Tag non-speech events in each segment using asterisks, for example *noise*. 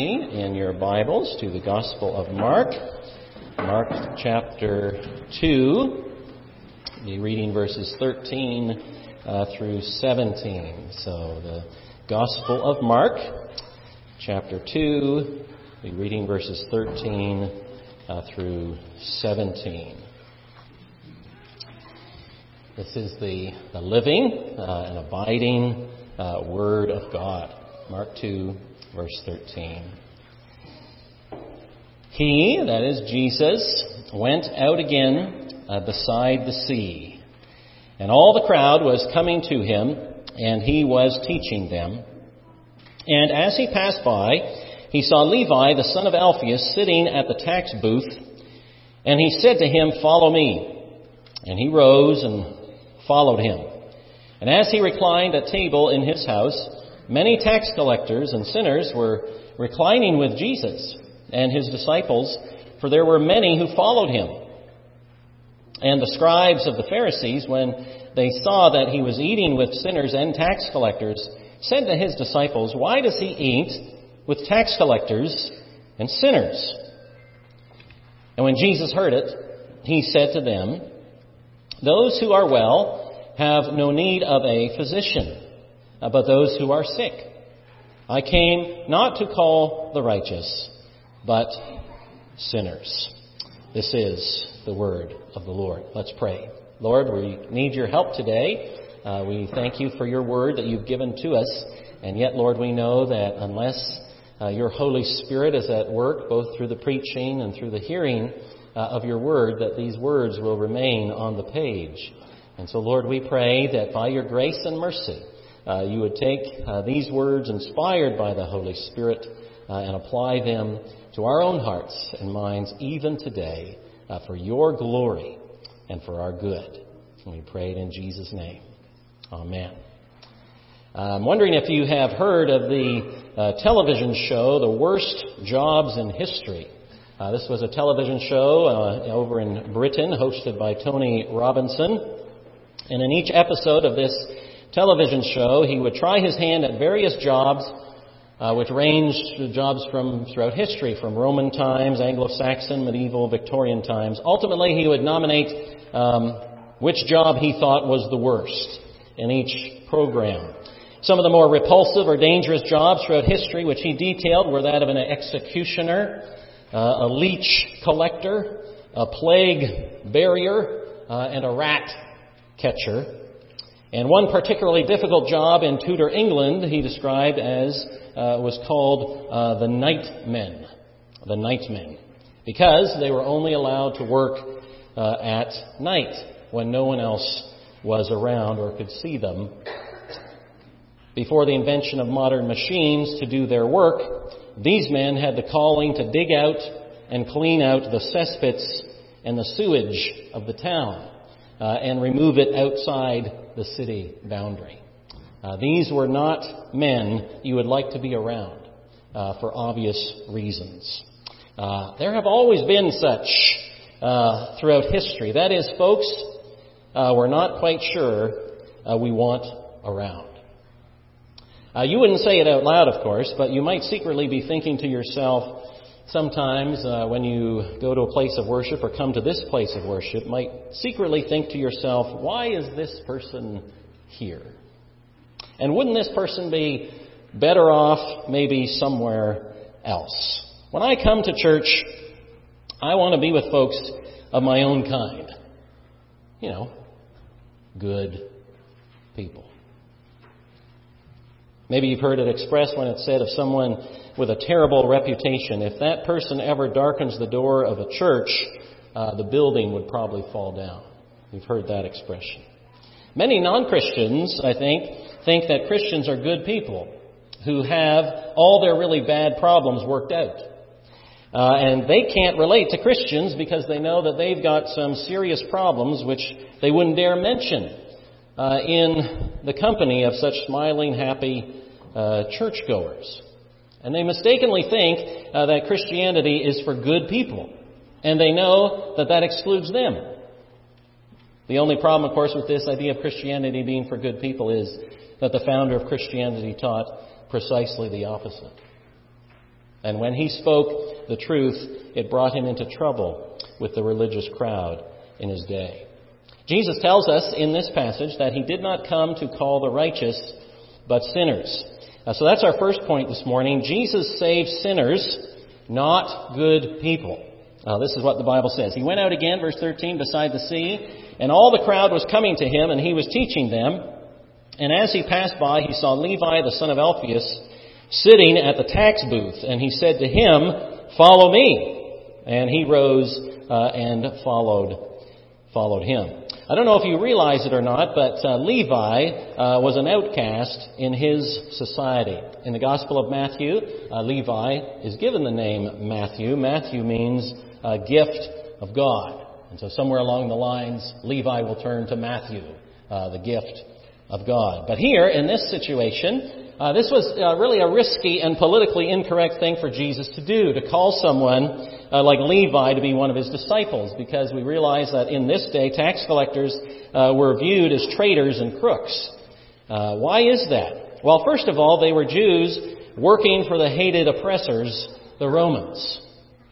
in your Bibles to the Gospel of Mark, Mark chapter 2, be reading verses 13 uh, through 17. So the Gospel of Mark, chapter 2, be reading verses 13 uh, through 17. This is the, the living uh, and abiding uh, Word of God. Mark 2, verse 13. He, that is Jesus, went out again uh, beside the sea, and all the crowd was coming to him, and he was teaching them. And as he passed by, he saw Levi, the son of Alphaeus, sitting at the tax booth, and he said to him, Follow me. And he rose and followed him. And as he reclined at table in his house, many tax collectors and sinners were reclining with Jesus and his disciples, for there were many who followed him. And the scribes of the Pharisees, when they saw that he was eating with sinners and tax collectors, said to his disciples, Why does he eat with tax collectors and sinners? And when Jesus heard it, he said to them, Those who are well have no need of a physician, but those who are sick. I came not to call the righteous, but sinners. This is the word of the Lord. Let's pray. Lord, we need your help today. Uh, we thank you for your word that you've given to us. And yet, Lord, we know that unless uh, your Holy Spirit is at work, both through the preaching and through the hearing uh, of your word, that these words will remain on the page. And so, Lord, we pray that by your grace and mercy, uh, you would take uh, these words inspired by the Holy Spirit uh, and apply them to our own hearts and minds even today uh, for your glory and for our good. And we pray it in Jesus' name. Amen. I'm wondering if you have heard of the uh, television show, The Worst Jobs in History. Uh, this was a television show over in Britain hosted by Tony Robinson. And in each episode of this television show, he would try his hand at various jobs, uh, which ranged jobs from throughout history, from Roman times, Anglo-Saxon, medieval, Victorian times. Ultimately, he would nominate um, which job he thought was the worst in each program. Some of the more repulsive or dangerous jobs throughout history, which he detailed, were that of an executioner, uh, a leech collector, a plague burier, uh, and a rat catcher. And one particularly difficult job in Tudor England he described as uh, was called uh, the nightmen. The nightmen. Because they were only allowed to work uh, at night when no one else was around or could see them. Before the invention of modern machines to do their work, these men had the calling to dig out and clean out the cesspits and the sewage of the town uh, and remove it outside the city boundary. Uh, these were not men you would like to be around uh, for obvious reasons. Uh, there have always been such uh, throughout history. That is, folks uh, we're not quite sure we want around. you wouldn't say it out loud, of course, but you might secretly be thinking to yourself, sometimes uh, when you go to a place of worship or come to this place of worship might secretly think to yourself, why is this person here? And wouldn't this person be better off maybe somewhere else? When I come to church, I want to be with folks of my own kind. You know, good people. Maybe you've heard it expressed when it's said of someone with a terrible reputation, if that person ever darkens the door of a church, uh, the building would probably fall down. You've heard that expression. Many non Christians, I think, think that Christians are good people who have all their really bad problems worked out. Uh, and they can't relate to Christians because they know that they've got some serious problems which they wouldn't dare mention uh, in the company of such smiling, happy uh, churchgoers. And they mistakenly think uh, that Christianity is for good people. And they know that that excludes them. The only problem, of course, with this idea of Christianity being for good people is that the founder of Christianity taught precisely the opposite. And when he spoke the truth, it brought him into trouble with the religious crowd in his day. Jesus tells us in this passage that he did not come to call the righteous, but sinners. Uh, so that's our first point this morning. Jesus saves sinners, not good people. Uh, this is what the Bible says. He went out again, verse 13, beside the sea, and all the crowd was coming to him, and he was teaching them. And as he passed by, he saw Levi, the son of Alphaeus, sitting at the tax booth, and he said to him, Follow me. And he rose uh, and followed followed him. I don't know if you realize it or not, but uh, Levi uh, was an outcast in his society. In the Gospel of Matthew, uh, Levi is given the name Matthew. Matthew means uh, gift of God. And so somewhere along the lines, Levi will turn to Matthew, uh, the gift of God. But here, in this situation, uh, this was uh, really a risky and politically incorrect thing for Jesus to do, to call someone uh, like Levi to be one of his disciples, because we realize that in this day, tax collectors uh, were viewed as traitors and crooks. Uh, why is that? Well, first of all, they were Jews working for the hated oppressors, the Romans,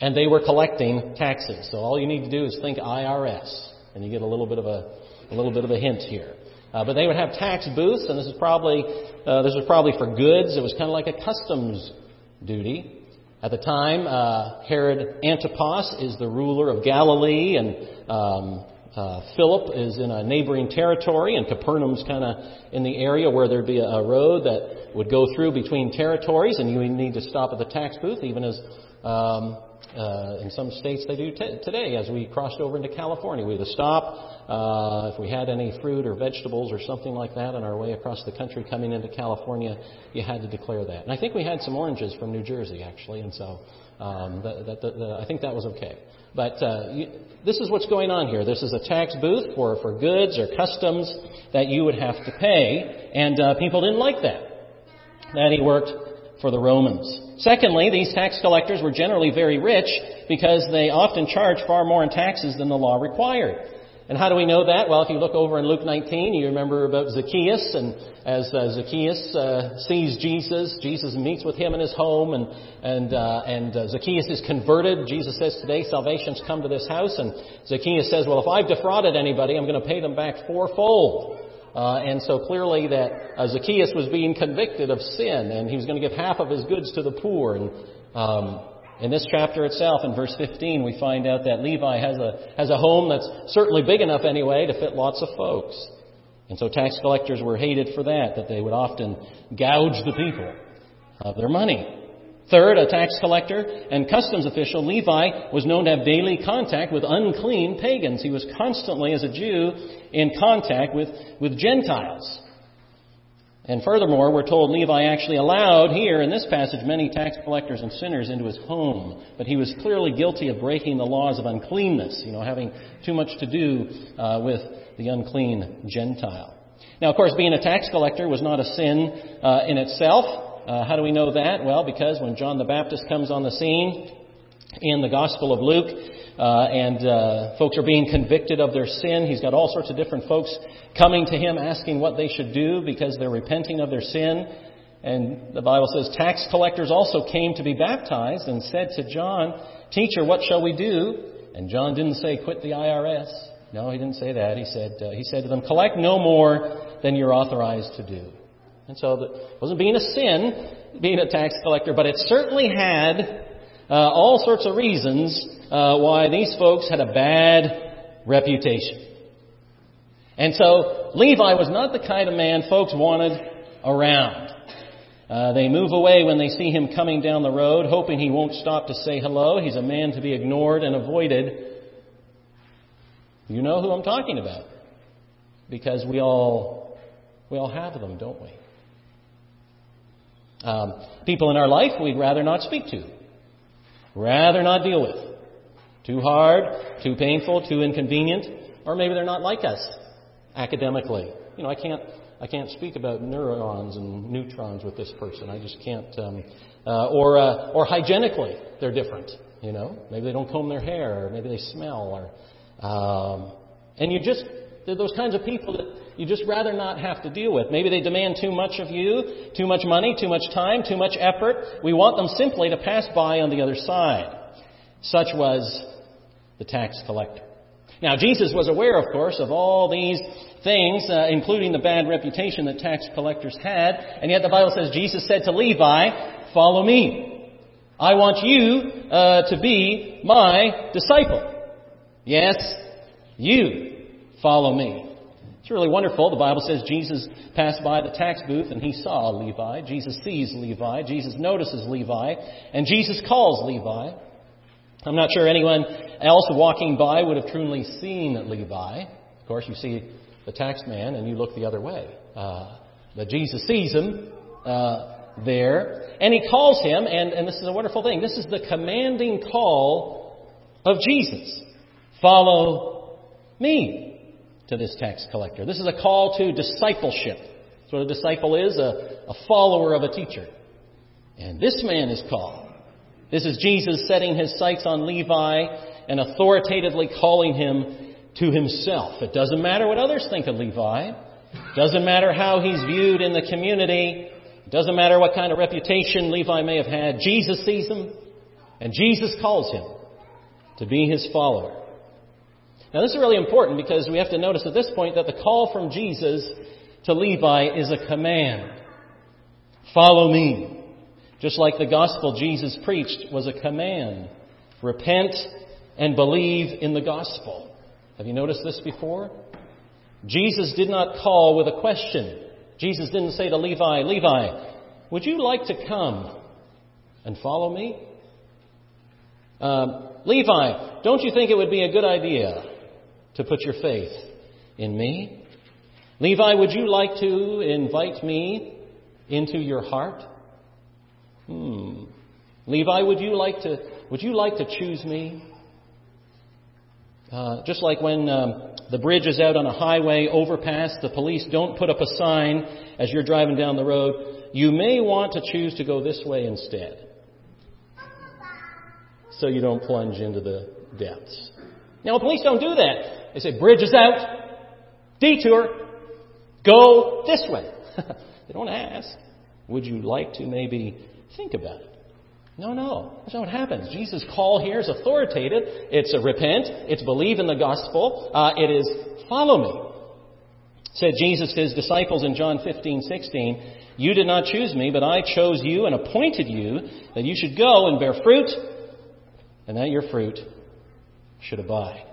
and they were collecting taxes. So all you need to do is think IRS, and you get a little bit of a, a little bit of a hint here. Uh, but they would have tax booths, and this is probably uh, this was probably for goods. It was kind of like a customs duty. At the time, uh, Herod Antipas is the ruler of Galilee, and um, uh, Philip is in a neighboring territory, and Capernaum's kind of in the area where there'd be a, a, road that would go through between territories, and you would need to stop at the tax booth, even as um, uh, in some states they do t- today. As we crossed over into California, we had to stop uh, if we had any fruit or vegetables or something like that on our way across the country coming into California. You had to declare that. And I think we had some oranges from New Jersey actually, and so um, that, that, that, I think that was okay. But uh, you, this is what's going on here. This is a tax booth for, for goods or customs that you would have to pay, and uh, people didn't like that. That he worked for the Romans. Secondly, these tax collectors were generally very rich because they often charged far more in taxes than the law required. And how do we know that? Well, if you look over in Luke 19, you remember about Zacchaeus, and as uh, Zacchaeus uh, sees Jesus, Jesus meets with him in his home, and and uh, and uh, Zacchaeus is converted. Jesus says today salvation's come to this house, and Zacchaeus says, well, if I've defrauded anybody, I'm going to pay them back fourfold. Uh, and so clearly that uh, Zacchaeus was being convicted of sin, and he was going to give half of his goods to the poor. And um, in this chapter itself, in verse 15, we find out that Levi has a has a home that's certainly big enough anyway to fit lots of folks. And so tax collectors were hated for that, that they would often gouge the people of their money. Third, a tax collector and customs official, Levi was known to have daily contact with unclean pagans. He was constantly, as a Jew, in contact with, with Gentiles. And furthermore, we're told Levi actually allowed here in this passage many tax collectors and sinners into his home. But he was clearly guilty of breaking the laws of uncleanness, you know, having too much to do uh, with the unclean Gentile. Now, of course, being a tax collector was not a sin uh, in itself. Uh, how do we know that? Well, because when John the Baptist comes on the scene in the Gospel of Luke, uh, and uh, folks are being convicted of their sin, he's got all sorts of different folks coming to him asking what they should do because they're repenting of their sin. And the Bible says tax collectors also came to be baptized and said to John, Teacher, what shall we do? And John didn't say, Quit the IRS. No, he didn't say that. He said, uh, he said to them, Collect no more than you're authorized to do. And so it wasn't being a sin, being a tax collector, but it certainly had uh, all sorts of reasons uh, why these folks had a bad reputation. And so Levi was not the kind of man folks wanted around. Uh, they move away when they see him coming down the road, hoping he won't stop to say hello. He's a man to be ignored and avoided. You know who I'm talking about. Because we all, we all have them, don't we? Um, people in our life we'd rather not speak to, rather not deal with. Too hard, too painful, too inconvenient, or maybe they're not like us academically. You know, I can't I can't speak about neurons and neutrons with this person. I just can't. Um, uh, or uh, or hygienically, they're different. You know, maybe they don't comb their hair, or maybe they smell, or um, and you just They're those kinds of people that you just rather not have to deal with. Maybe they demand too much of you, too much money, too much time, too much effort. We want them simply to pass by on the other side. Such was the tax collector. Now, Jesus was aware, of course, of all these things, uh, including the bad reputation that tax collectors had, and yet the Bible says Jesus said to Levi, Follow me. I want you uh, to be my disciple. Yes, you follow me. It's really wonderful. The Bible says Jesus passed by the tax booth and he saw Levi. Jesus sees Levi. Jesus notices Levi. And Jesus calls Levi. I'm not sure anyone else walking by would have truly seen Levi. Of course, you see the tax man and you look the other way. Uh, but Jesus sees him uh, there, and he calls him, and, and this is a wonderful thing. This is the commanding call of Jesus Follow me to this tax collector. This is a call to discipleship. That's what a disciple is a, a follower of a teacher. And this man is called this is Jesus setting his sights on Levi and authoritatively calling him to himself. It doesn't matter what others think of Levi. It doesn't matter how he's viewed in the community. It doesn't matter what kind of reputation Levi may have had. Jesus sees him and Jesus calls him to be his follower. Now this is really important because we have to notice at this point that the call from Jesus to Levi is a command. Follow me. Just like the gospel Jesus preached was a command. Repent and believe in the gospel. Have you noticed this before? Jesus did not call with a question. Jesus didn't say to Levi, Levi, would you like to come and follow me? Um, Levi, don't you think it would be a good idea to put your faith in me? Levi, would you like to invite me into your heart? Hmm. Levi, would you like to would you like to choose me? Uh, just like when um, the bridge is out on a highway overpass, the police don't put up a sign as you're driving down the road. You may want to choose to go this way instead, so you don't plunge into the depths. Now, police don't do that. They say, "Bridge is out, detour, go this way." *laughs* they don't ask, "Would you like to maybe Think about it. No, no. That's not what happens. Jesus' call here is authoritative. It's repent. It's believe in the gospel. Uh, it is follow me. Said Jesus to his disciples in John 15, 16, You did not choose me, but I chose you and appointed you that you should go and bear fruit, and that your fruit should abide.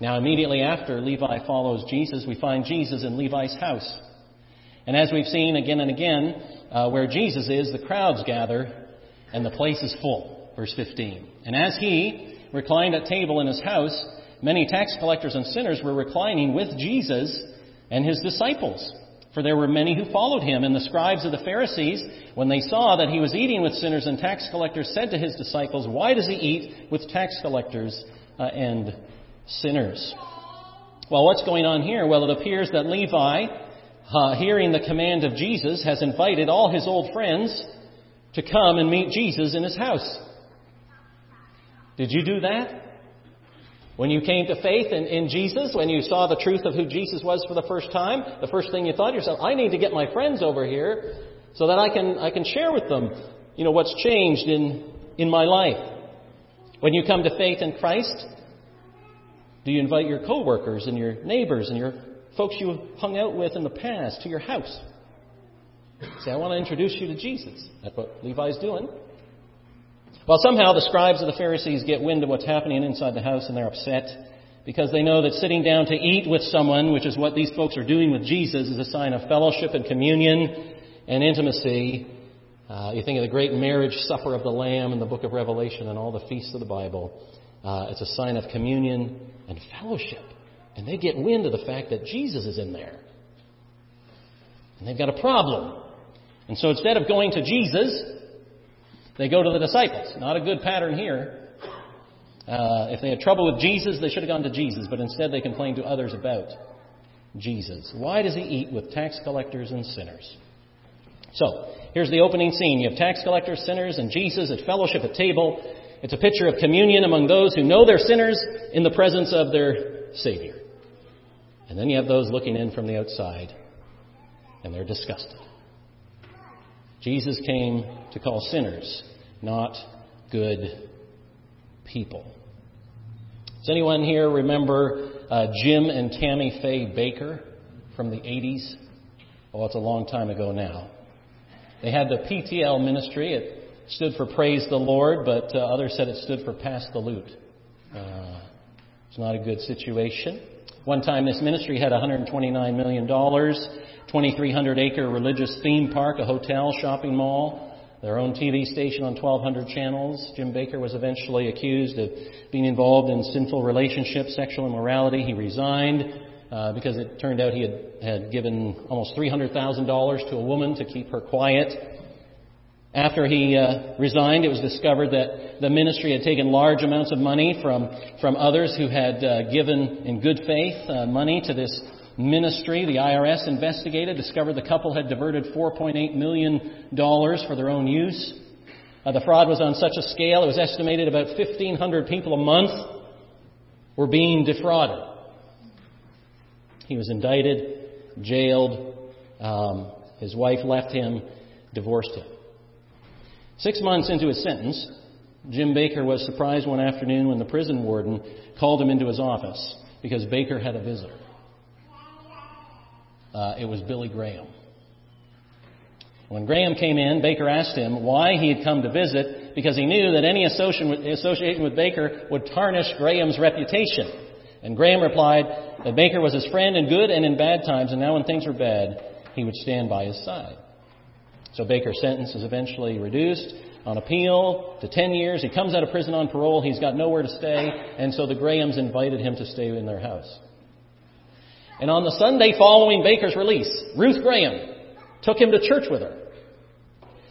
Now, immediately after Levi follows Jesus, we find Jesus in Levi's house. And as we've seen again and again, uh, where Jesus is, the crowds gather and the place is full. Verse 15. And as he reclined at table in his house, many tax collectors and sinners were reclining with Jesus and his disciples. For there were many who followed him, and the scribes of the Pharisees, when they saw that he was eating with sinners and tax collectors, said to his disciples, Why does he eat with tax collectors uh, and sinners? Well, what's going on here? Well, it appears that Levi uh, hearing the command of Jesus, has invited all his old friends to come and meet Jesus in his house. Did you do that? When you came to faith in, in, Jesus, when you saw the truth of who Jesus was for the first time, the first thing you thought to yourself, I need to get my friends over here so that I can, I can share with them, you know, what's changed in, in my life. When you come to faith in Christ, do you invite your coworkers and your neighbors and your folks you hung out with in the past to your house. Say, I want to introduce you to Jesus. That's what Levi's doing. Well, somehow the scribes of the Pharisees get wind of what's happening inside the house and they're upset because they know that sitting down to eat with someone, which is what these folks are doing with Jesus, is a sign of fellowship and communion and intimacy. Uh, you think of the great marriage supper of the Lamb in the book of Revelation and all the feasts of the Bible. Uh, it's a sign of communion and fellowship. And they get wind of the fact that Jesus is in there. And they've got a problem. And so instead of going to Jesus, they go to the disciples. Not a good pattern here. Uh, if they had trouble with Jesus, they should have gone to Jesus, but instead they complain to others about Jesus. Why does he eat with tax collectors and sinners? So, here's the opening scene. You have tax collectors, sinners, and Jesus at fellowship at table. It's a picture of communion among those who know they're sinners in the presence of their Savior. And then you have those looking in from the outside, and they're disgusted. Jesus came to call sinners, not good people. Does anyone here remember uh, Jim and Tammy Faye Bakker from the 80s? Oh, it's a long time ago now. They had the PTL ministry. It stood for Praise the Lord, but uh, others said it stood for Pass the Loot. Uh, it's not a good situation. One time, this ministry had $129 million, 2,300 acre religious theme park, a hotel, shopping mall, their own TV station on 1,200 channels. Jim Bakker was eventually accused of being involved in sinful relationships, sexual immorality. He resigned uh, because it turned out he had, had given almost $300,000 to a woman to keep her quiet. After he uh, resigned, it was discovered that the ministry had taken large amounts of money from, from others who had uh, given in good faith uh, money to this ministry. The IRS investigated, discovered the couple had diverted $4.8 million for their own use. Uh, the fraud was on such a scale, it was estimated about 1,500 people a month were being defrauded. He was indicted, jailed. Um, his wife left him, divorced him. Six months into his sentence, Jim Bakker was surprised one afternoon when the prison warden called him into his office because Bakker had a visitor. Uh, it was Billy Graham. When Graham came in, Bakker asked him why he had come to visit because he knew that any association with Bakker would tarnish Graham's reputation. And Graham replied that Bakker was his friend in good and in bad times, and now when things were bad, he would stand by his side. So Bakker's sentence is eventually reduced on appeal to 10 years. He comes out of prison on parole. He's got nowhere to stay. And so the Grahams invited him to stay in their house. And on the Sunday following Bakker's release, Ruth Graham took him to church with her.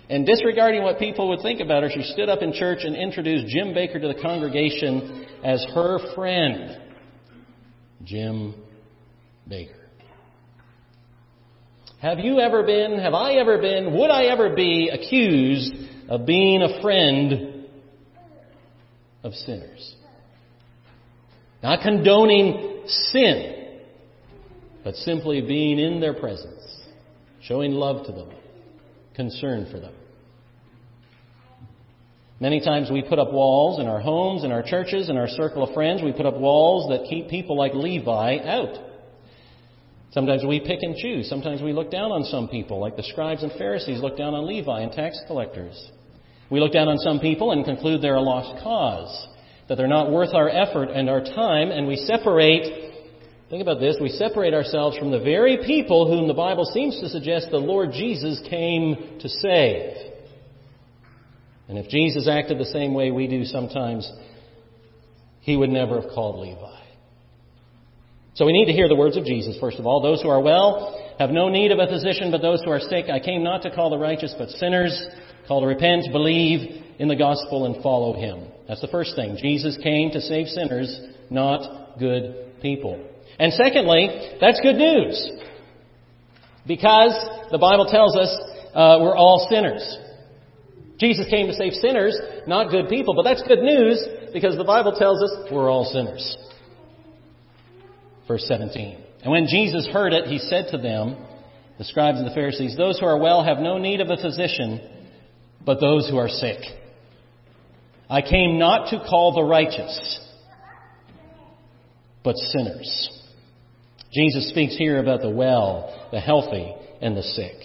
And disregarding what people would think about her, she stood up in church and introduced Jim Bakker to the congregation as her friend, Jim Bakker. Have you ever been, have I ever been, would I ever be accused of being a friend of sinners? Not condoning sin, but simply being in their presence, showing love to them, concern for them. Many times we put up walls in our homes, in our churches, in our circle of friends. We put up walls that keep people like Levi out. Sometimes we pick and choose. Sometimes we look down on some people, like the scribes and Pharisees look down on Levi and tax collectors. We look down on some people and conclude they're a lost cause, that they're not worth our effort and our time, and we separate, think about this, we separate ourselves from the very people whom the Bible seems to suggest the Lord Jesus came to save. And if Jesus acted the same way we do sometimes, he would never have called Levi. So we need to hear the words of Jesus, first of all. Those who are well have no need of a physician, but those who are sick. I came not to call the righteous, but sinners. Call to repent, believe in the gospel, and follow him. That's the first thing. Jesus came to save sinners, not good people. And secondly, that's good news. Because the Bible tells us uh, we're all sinners. Jesus came to save sinners, not good people. But that's good news because the Bible tells us we're all sinners. Verse 17. And when Jesus heard it, he said to them, the scribes and the Pharisees, Those who are well have no need of a physician, but those who are sick. I came not to call the righteous, but sinners. Jesus speaks here about the well, the healthy, and the sick.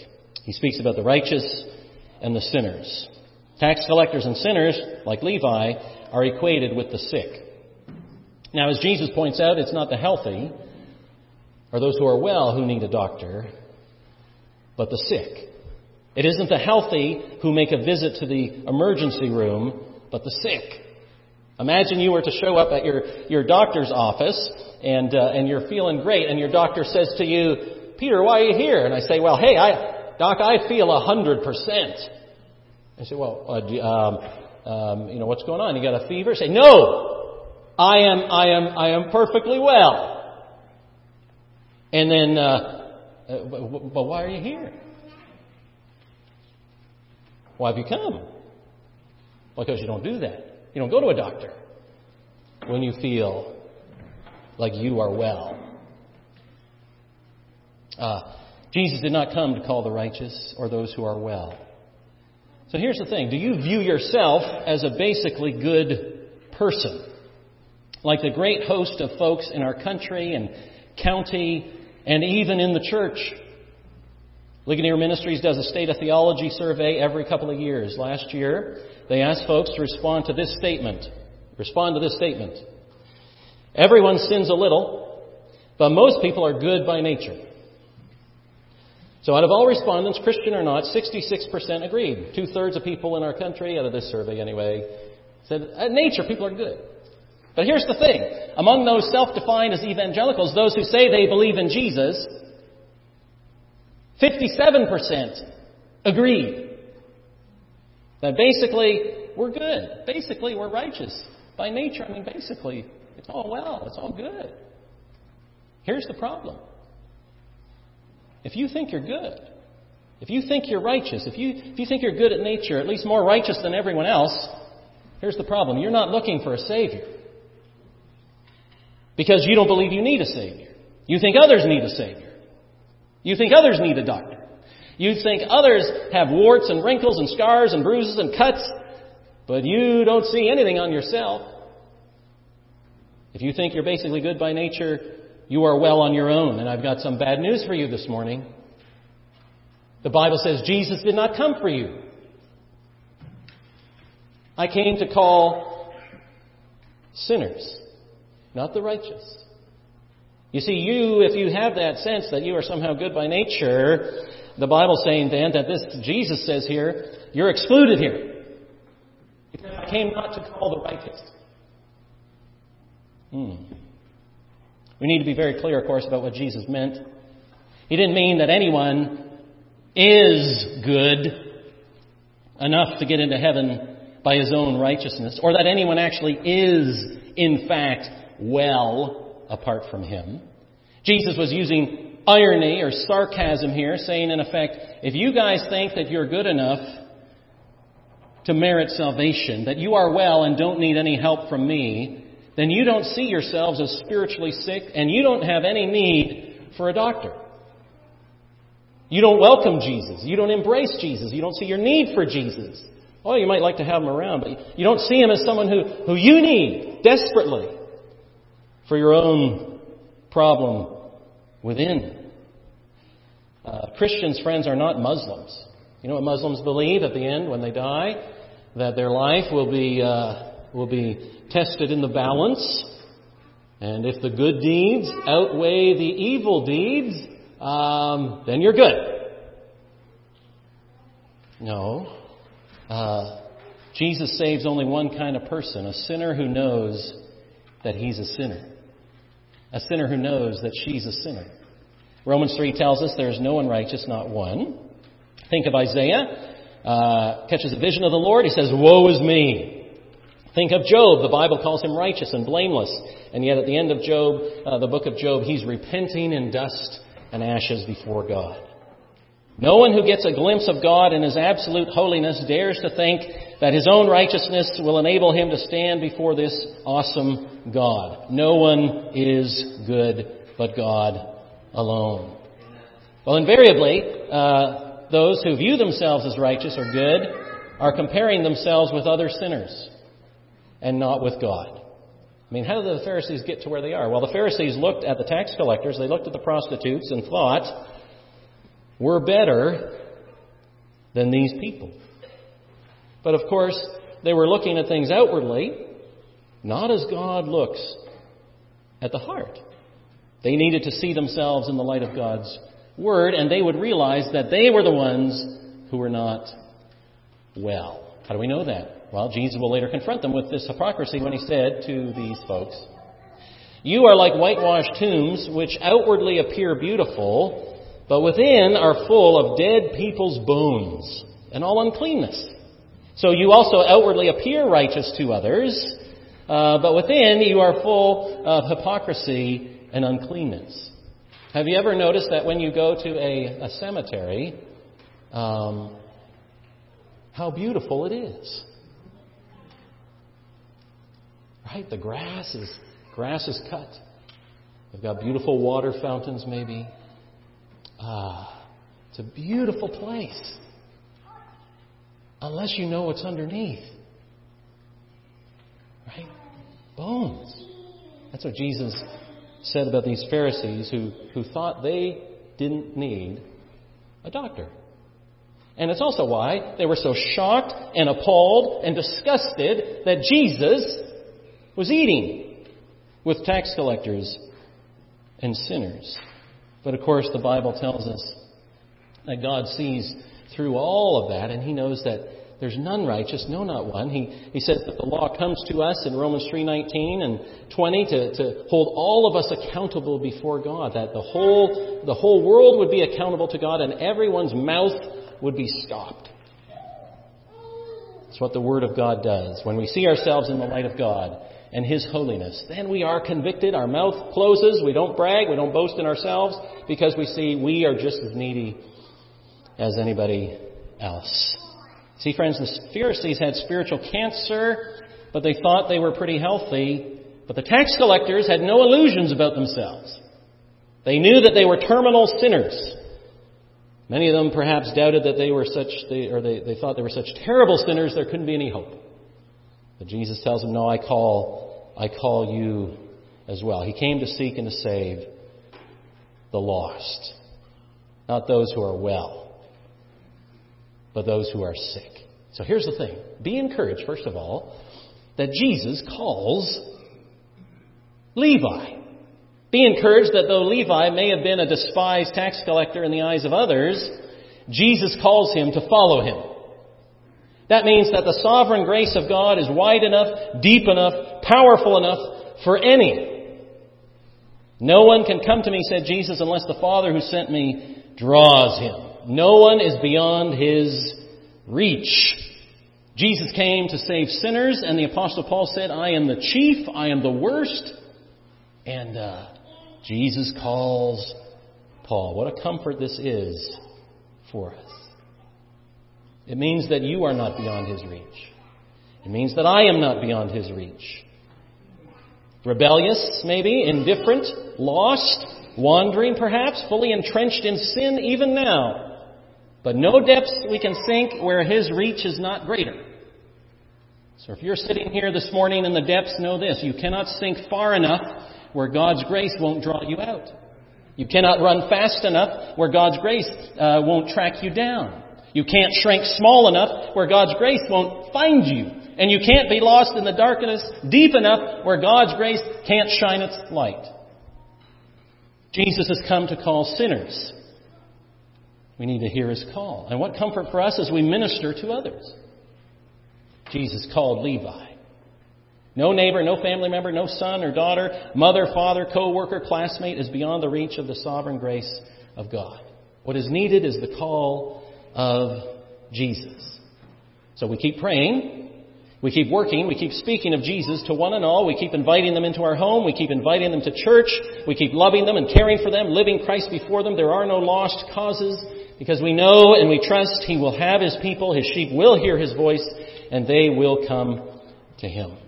He speaks about the righteous and the sinners. Tax collectors and sinners, like Levi, are equated with the sick. Now, as Jesus points out, it's not the healthy or those who are well who need a doctor, but the sick. It isn't the healthy who make a visit to the emergency room, but the sick. Imagine you were to show up at your, your doctor's office and, uh, and you're feeling great and your doctor says to you, Peter, why are you here? And I say, well, hey, I, doc, I feel a hundred percent. I say, well, uh, um, um, you know, what's going on? You got a fever? Say, no, I am, I am, I am perfectly well. And then, uh, uh but why are you here? Why have you come? Because you don't do that. You don't go to a doctor when you feel like you are well. Uh, Jesus did not come to call the righteous or those who are well. So here's the thing do you view yourself as a basically good person? Like the great host of folks in our country and county and even in the church. Ligonier Ministries does a state of theology survey every couple of years. Last year, they asked folks to respond to this statement. Respond to this statement. Everyone sins a little, but most people are good by nature. So out of all respondents, Christian or not, 66% agreed. Two thirds of people in our country, out of this survey anyway, said, at nature, people are good. But here's the thing. Among those self-defined as evangelicals, those who say they believe in Jesus, 57% agreed that basically we're good. Basically we're righteous. By nature, I mean basically it's all well, it's all good. Here's the problem. If you think you're good, if you think you're righteous, if you, if you think you're good at nature, at least more righteous than everyone else, here's the problem. You're not looking for a Savior. Because you don't believe you need a Savior. You think others need a Savior. You think others need a doctor. You think others have warts and wrinkles and scars and bruises and cuts, but you don't see anything on yourself. If you think you're basically good by nature, you are well on your own. And I've got some bad news for you this morning. The Bible says Jesus did not come for you. I came to call sinners, not the righteous. You see, you, if you have that sense that you are somehow good by nature, the Bible's saying then that this Jesus says here, you're excluded here. Because I came not to call the righteous. Hmm. We need to be very clear, of course, about what Jesus meant. He didn't mean that anyone is good enough to get into heaven by his own righteousness, or that anyone actually is, in fact, well apart from him. Jesus was using irony or sarcasm here, saying, in effect, if you guys think that you're good enough to merit salvation, that you are well and don't need any help from me, then you don't see yourselves as spiritually sick and you don't have any need for a doctor. You don't welcome Jesus. You don't embrace Jesus. You don't see your need for Jesus. Oh, you might like to have him around, but you don't see him as someone who, who you need desperately for your own problem within. Uh, Christians, friends, are not Muslims. You know what Muslims believe at the end when they die? That their life will be, uh, will be tested in the balance. And if the good deeds outweigh the evil deeds, um, then you're good. No. Uh, Jesus saves only one kind of person a sinner who knows that he's a sinner. A sinner who knows that she's a sinner. Romans 3 tells us there's no one righteous, not one. Think of Isaiah. Uh, catches a vision of the Lord. He says, Woe is me. Think of Job. The Bible calls him righteous and blameless. And yet at the end of Job, uh, the book of Job, he's repenting in dust and ashes before God. No one who gets a glimpse of God in his absolute holiness dares to think that his own righteousness will enable him to stand before this awesome God. No one is good but God alone. Well, invariably, uh, those who view themselves as righteous or good are comparing themselves with other sinners and not with God. I mean, how did the Pharisees get to where they are? Well, the Pharisees looked at the tax collectors, they looked at the prostitutes, and thought, we're better than these people. But of course, they were looking at things outwardly, not as God looks at the heart. They needed to see themselves in the light of God's Word, and they would realize that they were the ones who were not well. How do we know that? Well, Jesus will later confront them with this hypocrisy when he said to these folks, You are like whitewashed tombs, which outwardly appear beautiful, but within are full of dead people's bones and all uncleanness. So you also outwardly appear righteous to others, uh, but within you are full of hypocrisy and uncleanness. Have you ever noticed that when you go to a, a cemetery, um, how beautiful it is? Right? The grass is grass is cut. They've got beautiful water fountains maybe. Ah, it's a beautiful place. Unless you know what's underneath. Right? Bones. That's what Jesus said about these Pharisees who, who thought they didn't need a doctor. And it's also why they were so shocked and appalled and disgusted that Jesus was eating with tax collectors and sinners. But of course, the Bible tells us that God sees through all of that and He knows that there's none righteous, no, not one. He, he said that the law comes to us in Romans 3.19 and 20 to, to hold all of us accountable before God, that the whole, the whole world would be accountable to God and everyone's mouth would be stopped. That's what the Word of God does. When we see ourselves in the light of God and His holiness, then we are convicted. Our mouth closes. We don't brag. We don't boast in ourselves because we see we are just as needy as anybody else. See, friends, the Pharisees had spiritual cancer, but they thought they were pretty healthy. But the tax collectors had no illusions about themselves. They knew that they were terminal sinners. Many of them perhaps doubted that they were such, they, or they, they thought they were such terrible sinners there couldn't be any hope. But Jesus tells them, No, I call, I call you as well. He came to seek and to save the lost, not those who are well, but those who are sick. So here's the thing be encouraged, first of all, that Jesus calls Levi. Be encouraged that though Levi may have been a despised tax collector in the eyes of others, Jesus calls him to follow him. That means that the sovereign grace of God is wide enough, deep enough, powerful enough for any. No one can come to me, said Jesus, unless the Father who sent me draws him. No one is beyond his reach. Jesus came to save sinners, and the Apostle Paul said, I am the chief, I am the worst, and uh, Jesus calls Paul. What a comfort this is for us. It means that you are not beyond his reach. It means that I am not beyond his reach. Rebellious, maybe, indifferent, lost, wandering perhaps, fully entrenched in sin even now. But no depths we can sink where his reach is not greater. So if you're sitting here this morning in the depths, know this. You cannot sink far enough where God's grace won't draw you out. You cannot run fast enough where God's grace uh, won't track you down. You can't shrink small enough where God's grace won't find you. And you can't be lost in the darkness deep enough where God's grace can't shine its light. Jesus has come to call sinners. We need to hear his call. And what comfort for us as we minister to others. Jesus called Levi. No neighbor, no family member, no son or daughter, mother, father, co-worker, classmate is beyond the reach of the sovereign grace of God. What is needed is the call of Jesus. So we keep praying. We keep working. We keep speaking of Jesus to one and all. We keep inviting them into our home. We keep inviting them to church. We keep loving them and caring for them, living Christ before them. There are no lost causes because we know and we trust He will have His people. His sheep will hear His voice and they will come to Him.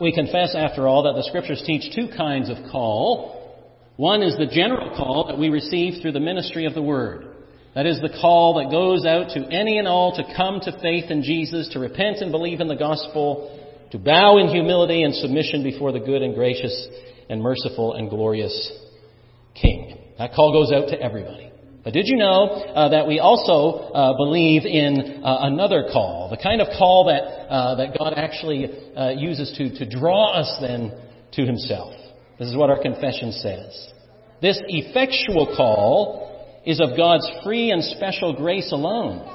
We confess, after all, that the Scriptures teach two kinds of call. One is the general call that we receive through the ministry of the Word. That is the call that goes out to any and all to come to faith in Jesus, to repent and believe in the gospel, to bow in humility and submission before the good and gracious and merciful and glorious King. That call goes out to everybody. But did you know uh, that we also uh, believe in uh, another call, the kind of call that uh, that God actually uh, uses to to draw us then to Himself? This is what our confession says. This effectual call is of God's free and special grace alone,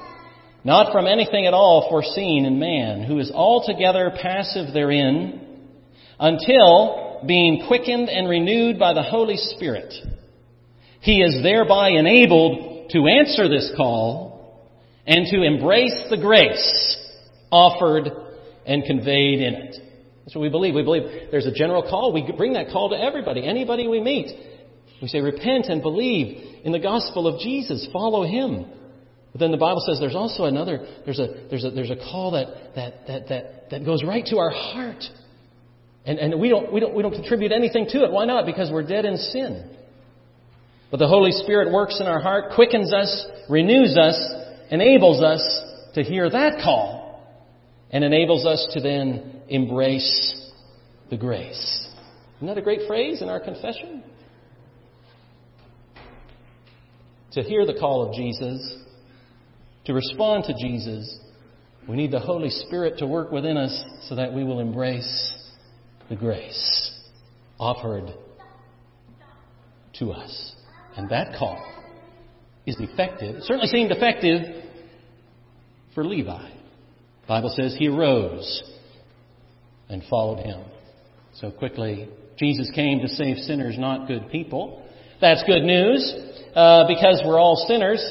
not from anything at all foreseen in man, who is altogether passive therein, until being quickened and renewed by the Holy Spirit he is thereby enabled to answer this call and to embrace the grace offered and conveyed in it. That's what we believe. We believe there's a general call. We bring that call to everybody, anybody we meet. We say, repent and believe in the gospel of Jesus. Follow him. But then the Bible says there's also another, there's a, there's a, there's a call that, that, that, that, that goes right to our heart. And, and we, don't, we, don't, we don't contribute anything to it. Why not? Because we're dead in sin. But the Holy Spirit works in our heart, quickens us, renews us, enables us to hear that call, and enables us to then embrace the grace. Isn't that a great phrase in our confession? To hear the call of Jesus, to respond to Jesus, we need the Holy Spirit to work within us so that we will embrace the grace offered to us. And that call is effective. It certainly seemed effective for Levi. The Bible says he arose and followed him. So quickly, Jesus came to save sinners, not good people. That's good news uh, because we're all sinners.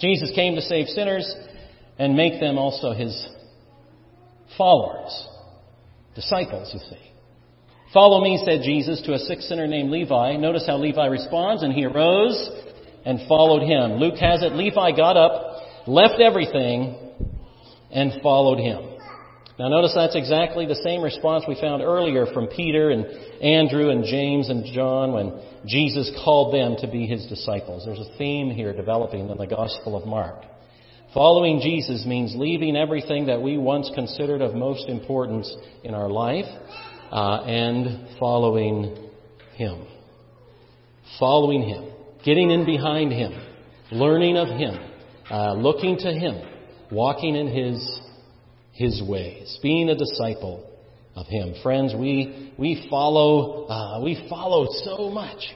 Jesus came to save sinners and make them also his followers, disciples, you see. Follow me, said Jesus to a sick sinner named Levi. Notice how Levi responds, and he arose and followed him. Luke has it, Levi got up, left everything, and followed him. Now notice that's exactly the same response we found earlier from Peter and Andrew and James and John when Jesus called them to be his disciples. There's a theme here developing in the Gospel of Mark. Following Jesus means leaving everything that we once considered of most importance in our life uh, and following Him. Following Him. Getting in behind Him. Learning of Him. Uh, looking to Him. Walking in His, His ways. Being a disciple of Him. Friends, we, we follow, uh, we follow so much.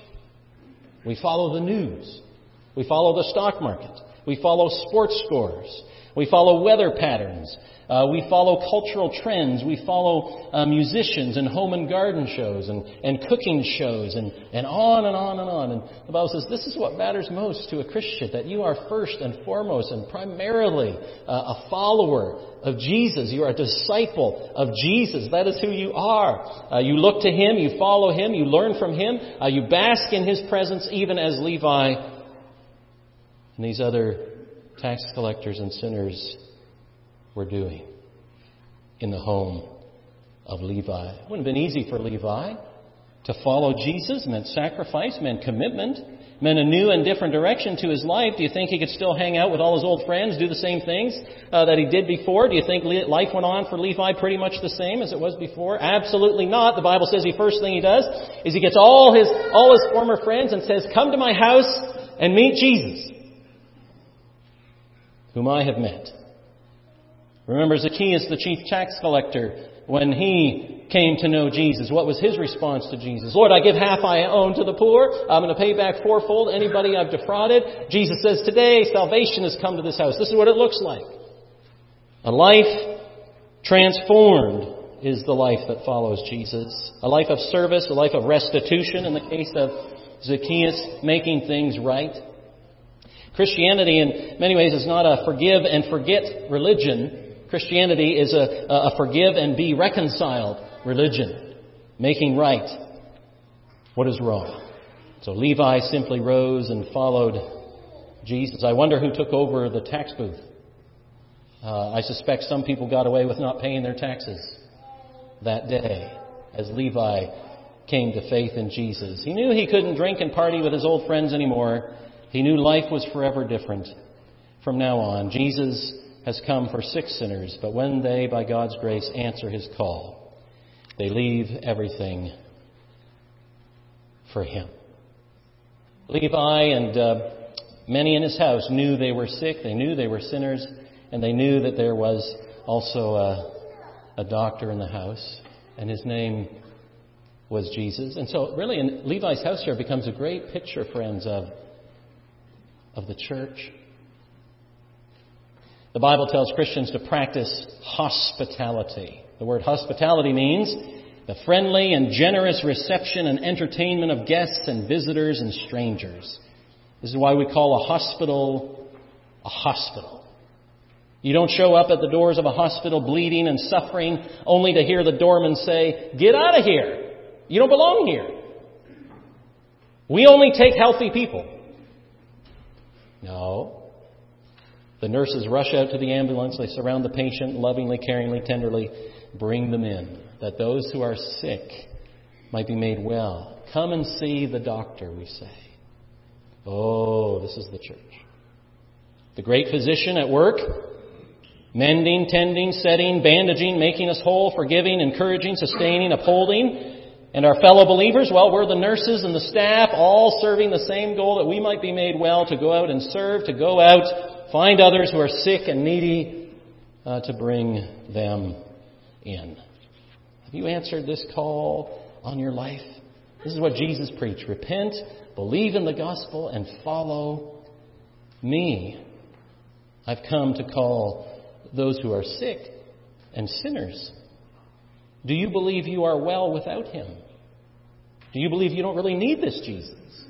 We follow the news. We follow the stock market. We follow sports scores. We follow weather patterns. Uh, we follow cultural trends. We follow uh, musicians and home and garden shows and, and cooking shows and, and on and on and on. And the Bible says this is what matters most to a Christian, that you are first and foremost and primarily uh, a follower of Jesus. You are a disciple of Jesus. That is who you are. Uh, you look to Him, you follow Him, you learn from Him, uh, you bask in His presence even as Levi and these other tax collectors and sinners were doing in the home of Levi. It wouldn't have been easy for Levi to follow Jesus. Meant sacrifice, meant commitment, meant a new and different direction to his life. Do you think he could still hang out with all his old friends, do the same things uh, that he did before? Do you think life went on for Levi pretty much the same as it was before? Absolutely not. The Bible says the first thing he does is he gets all his all his former friends and says, "Come to my house and meet Jesus, whom I have met." Remember Zacchaeus, the chief tax collector, when he came to know Jesus. What was his response to Jesus? Lord, I give half I own to the poor. I'm going to pay back fourfold anybody I've defrauded. Jesus says, today salvation has come to this house. This is what it looks like. A life transformed is the life that follows Jesus. A life of service, a life of restitution in the case of Zacchaeus, making things right. Christianity in many ways is not a forgive and forget religion. Christianity is a, a forgive and be reconciled religion, making right what is wrong. So Levi simply rose and followed Jesus. I wonder who took over the tax booth. Uh, I suspect some people got away with not paying their taxes that day as Levi came to faith in Jesus. He knew he couldn't drink and party with his old friends anymore. He knew life was forever different from now on. Jesus has come for sick sinners, but when they, by God's grace, answer his call, they leave everything for him. Levi and uh, many in his house knew they were sick, they knew they were sinners, and they knew that there was also a, a doctor in the house, and his name was Jesus. And so, really, in Levi's house here becomes a great picture, friends, of, of the church the Bible tells Christians to practice hospitality. The word hospitality means the friendly and generous reception and entertainment of guests and visitors and strangers. This is why we call a hospital a hospital. You don't show up at the doors of a hospital bleeding and suffering only to hear the doorman say, Get out of here! You don't belong here. We only take healthy people. No. The nurses rush out to the ambulance. They surround the patient, lovingly, caringly, tenderly bring them in. That those who are sick might be made well. Come and see the doctor, we say. Oh, this is the church. The great physician at work, mending, tending, setting, bandaging, making us whole, forgiving, encouraging, sustaining, upholding. And our fellow believers, well, we're the nurses and the staff, all serving the same goal that we might be made well to go out and serve, to go out, find others who are sick and needy, uh, to bring them in. Have you answered this call on your life? This is what Jesus preached. Repent, believe in the gospel, and follow me. I've come to call those who are sick and sinners. Do you believe you are well without him? Do you believe you don't really need this Jesus?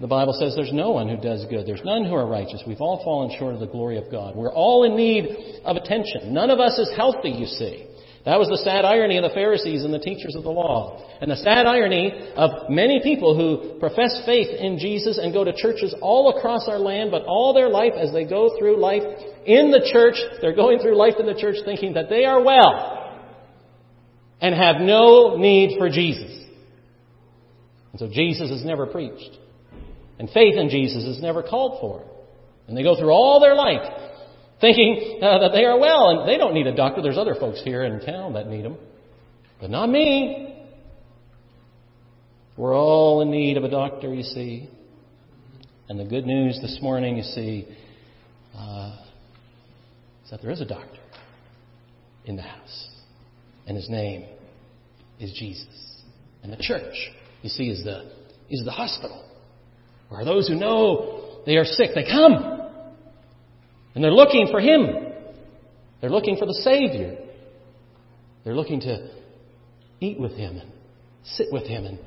The Bible says there's no one who does good. There's none who are righteous. We've all fallen short of the glory of God. We're all in need of attention. None of us is healthy, you see. That was the sad irony of the Pharisees and the teachers of the law. And the sad irony of many people who profess faith in Jesus and go to churches all across our land, but all their life as they go through life in the church, they're going through life in the church thinking that they are well and have no need for Jesus. And so Jesus is never preached. And faith in Jesus is never called for. And they go through all their life thinking uh, that they are well, and they don't need a doctor. There's other folks here in town that need them, but not me. We're all in need of a doctor, you see. And the good news this morning, you see, uh, is that there is a doctor in the house, and his name is Jesus. And the church, you see, is the is the hospital where those who know they are sick they come and they're looking for Him. They're looking for the Savior. They're looking to eat with Him and sit with Him and,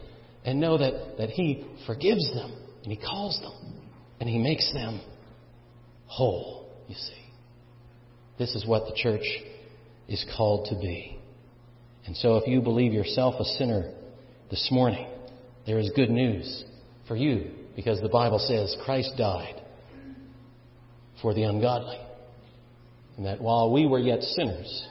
and know that, that He forgives them and He calls them and He makes them whole, you see. This is what the church is called to be. And so if you believe yourself a sinner this morning, there is good news for you because the Bible says Christ died for the ungodly. And that while we were yet sinners,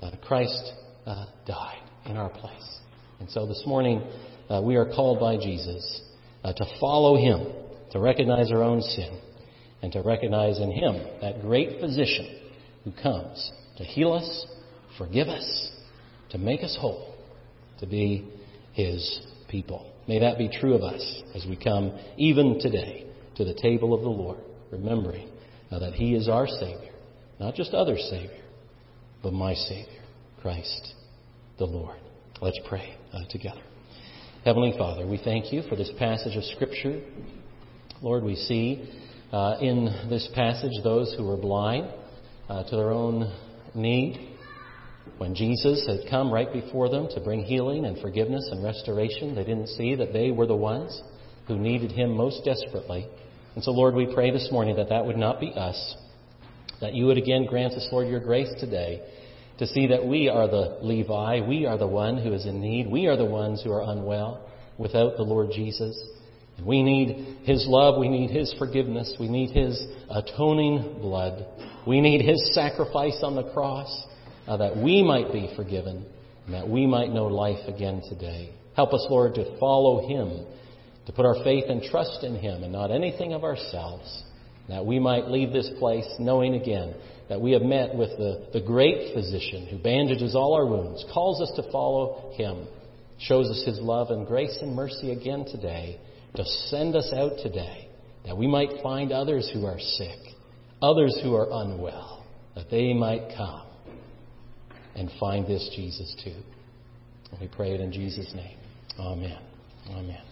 uh, Christ uh, died in our place. And so this morning, uh, we are called by Jesus uh, to follow him, to recognize our own sin, and to recognize in him that great physician who comes to heal us, forgive us, to make us whole, to be his people. May that be true of us as we come even today to the table of the Lord, remembering that He is our Savior, not just other Savior, but my Savior, Christ the Lord. Let's pray uh, together. Heavenly Father, we thank you for this passage of Scripture. Lord, we see uh, in this passage those who were blind uh, to their own need. When Jesus had come right before them to bring healing and forgiveness and restoration, they didn't see that they were the ones who needed Him most desperately. And so, Lord, we pray this morning that that would not be us, that you would again grant us, Lord, your grace today to see that we are the Levi, we are the one who is in need, we are the ones who are unwell without the Lord Jesus. And we need His love, we need His forgiveness, we need His atoning blood, we need His sacrifice on the cross uh, that we might be forgiven and that we might know life again today. Help us, Lord, to follow Him to put our faith and trust in Him and not anything of ourselves, that we might leave this place knowing again that we have met with the, the great physician who bandages all our wounds, calls us to follow Him, shows us His love and grace and mercy again today, to send us out today, that we might find others who are sick, others who are unwell, that they might come and find this Jesus too. And we pray it in Jesus' name. Amen. Amen.